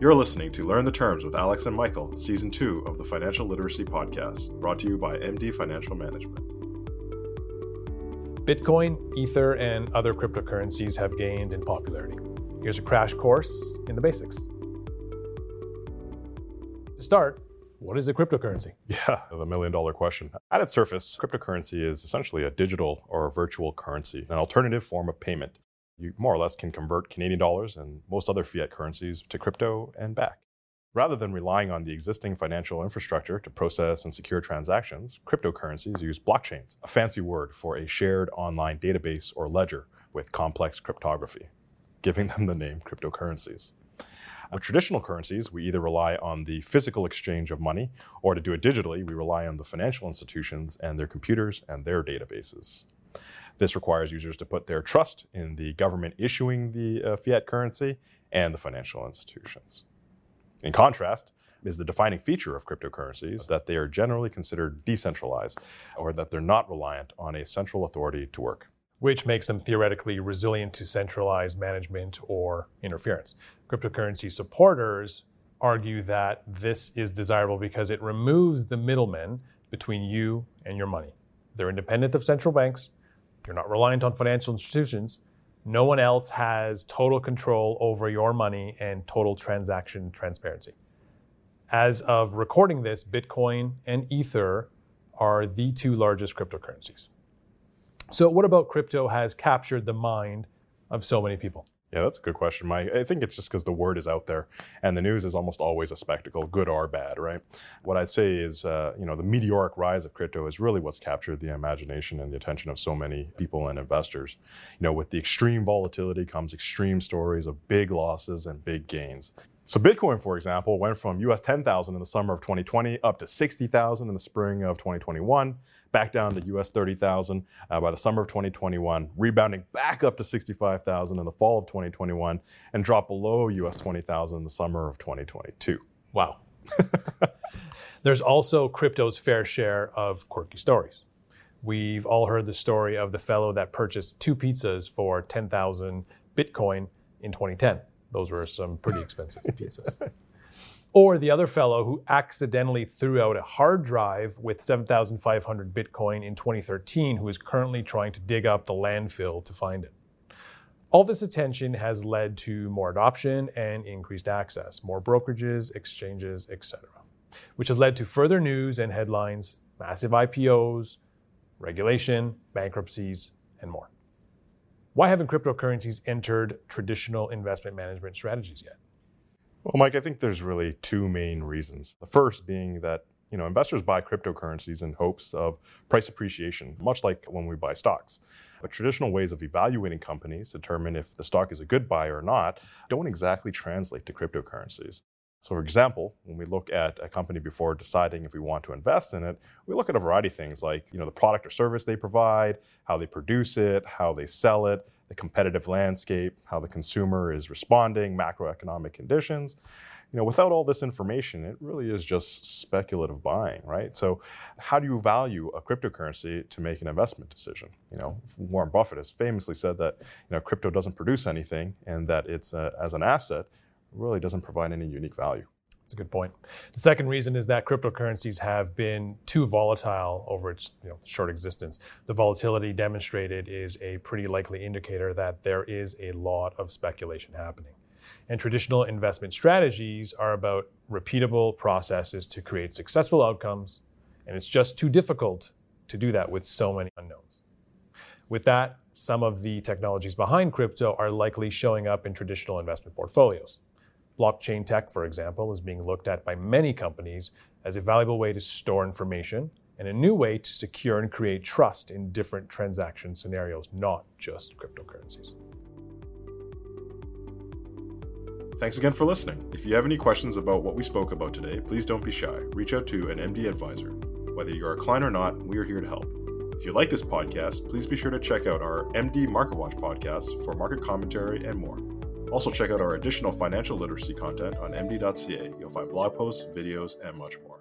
You're listening to Learn the Terms with Alex and Michael, Season 2 of the Financial Literacy Podcast, brought to you by MD Financial Management. Bitcoin, Ether, and other cryptocurrencies have gained in popularity. Here's a crash course in the basics. To start, what is a cryptocurrency? Yeah, the million dollar question. At its surface, cryptocurrency is essentially a digital or a virtual currency, an alternative form of payment you more or less can convert Canadian dollars and most other fiat currencies to crypto and back. Rather than relying on the existing financial infrastructure to process and secure transactions, cryptocurrencies use blockchains, a fancy word for a shared online database or ledger with complex cryptography, giving them the name cryptocurrencies. With traditional currencies, we either rely on the physical exchange of money, or to do it digitally, we rely on the financial institutions and their computers and their databases. This requires users to put their trust in the government issuing the uh, fiat currency and the financial institutions. In contrast, is the defining feature of cryptocurrencies that they are generally considered decentralized or that they're not reliant on a central authority to work. Which makes them theoretically resilient to centralized management or interference. Cryptocurrency supporters argue that this is desirable because it removes the middlemen between you and your money. They're independent of central banks, you're not reliant on financial institutions. No one else has total control over your money and total transaction transparency. As of recording this, Bitcoin and Ether are the two largest cryptocurrencies. So, what about crypto has captured the mind of so many people? Yeah, that's a good question, Mike. I think it's just because the word is out there, and the news is almost always a spectacle, good or bad, right? What I'd say is, uh, you know, the meteoric rise of crypto is really what's captured the imagination and the attention of so many people and investors. You know, with the extreme volatility comes extreme stories of big losses and big gains. So Bitcoin, for example, went from US 10,000 in the summer of 2020 up to 60,000 in the spring of 2021, back down to US 30,000 uh, by the summer of 2021, rebounding back up to 65,000 in the fall of 2021, and dropped below US 20,000 in the summer of 2022. Wow. There's also crypto's fair share of quirky stories. We've all heard the story of the fellow that purchased two pizzas for 10,000 Bitcoin in 2010. Those were some pretty expensive pizzas. Or the other fellow who accidentally threw out a hard drive with 7,500 Bitcoin in 2013, who is currently trying to dig up the landfill to find it. All this attention has led to more adoption and increased access, more brokerages, exchanges, etc., which has led to further news and headlines, massive IPOs, regulation, bankruptcies, and more. Why haven't cryptocurrencies entered traditional investment management strategies yet? Well, Mike, I think there's really two main reasons. The first being that you know, investors buy cryptocurrencies in hopes of price appreciation, much like when we buy stocks. But traditional ways of evaluating companies determine if the stock is a good buy or not don't exactly translate to cryptocurrencies. So, for example, when we look at a company before deciding if we want to invest in it, we look at a variety of things like you know the product or service they provide, how they produce it, how they sell it, the competitive landscape, how the consumer is responding, macroeconomic conditions. You know, without all this information, it really is just speculative buying, right? So, how do you value a cryptocurrency to make an investment decision? You know, Warren Buffett has famously said that you know crypto doesn't produce anything, and that it's a, as an asset really doesn't provide any unique value. That's a good point. The second reason is that cryptocurrencies have been too volatile over its you know, short existence. The volatility demonstrated is a pretty likely indicator that there is a lot of speculation happening. And traditional investment strategies are about repeatable processes to create successful outcomes, and it's just too difficult to do that with so many unknowns. With that, some of the technologies behind crypto are likely showing up in traditional investment portfolios. Blockchain tech, for example, is being looked at by many companies as a valuable way to store information and a new way to secure and create trust in different transaction scenarios, not just cryptocurrencies. Thanks again for listening. If you have any questions about what we spoke about today, please don't be shy. Reach out to an MD advisor. Whether you're a client or not, we are here to help. If you like this podcast, please be sure to check out our MD Market Watch podcast for market commentary and more. Also, check out our additional financial literacy content on MD.ca. You'll find blog posts, videos, and much more.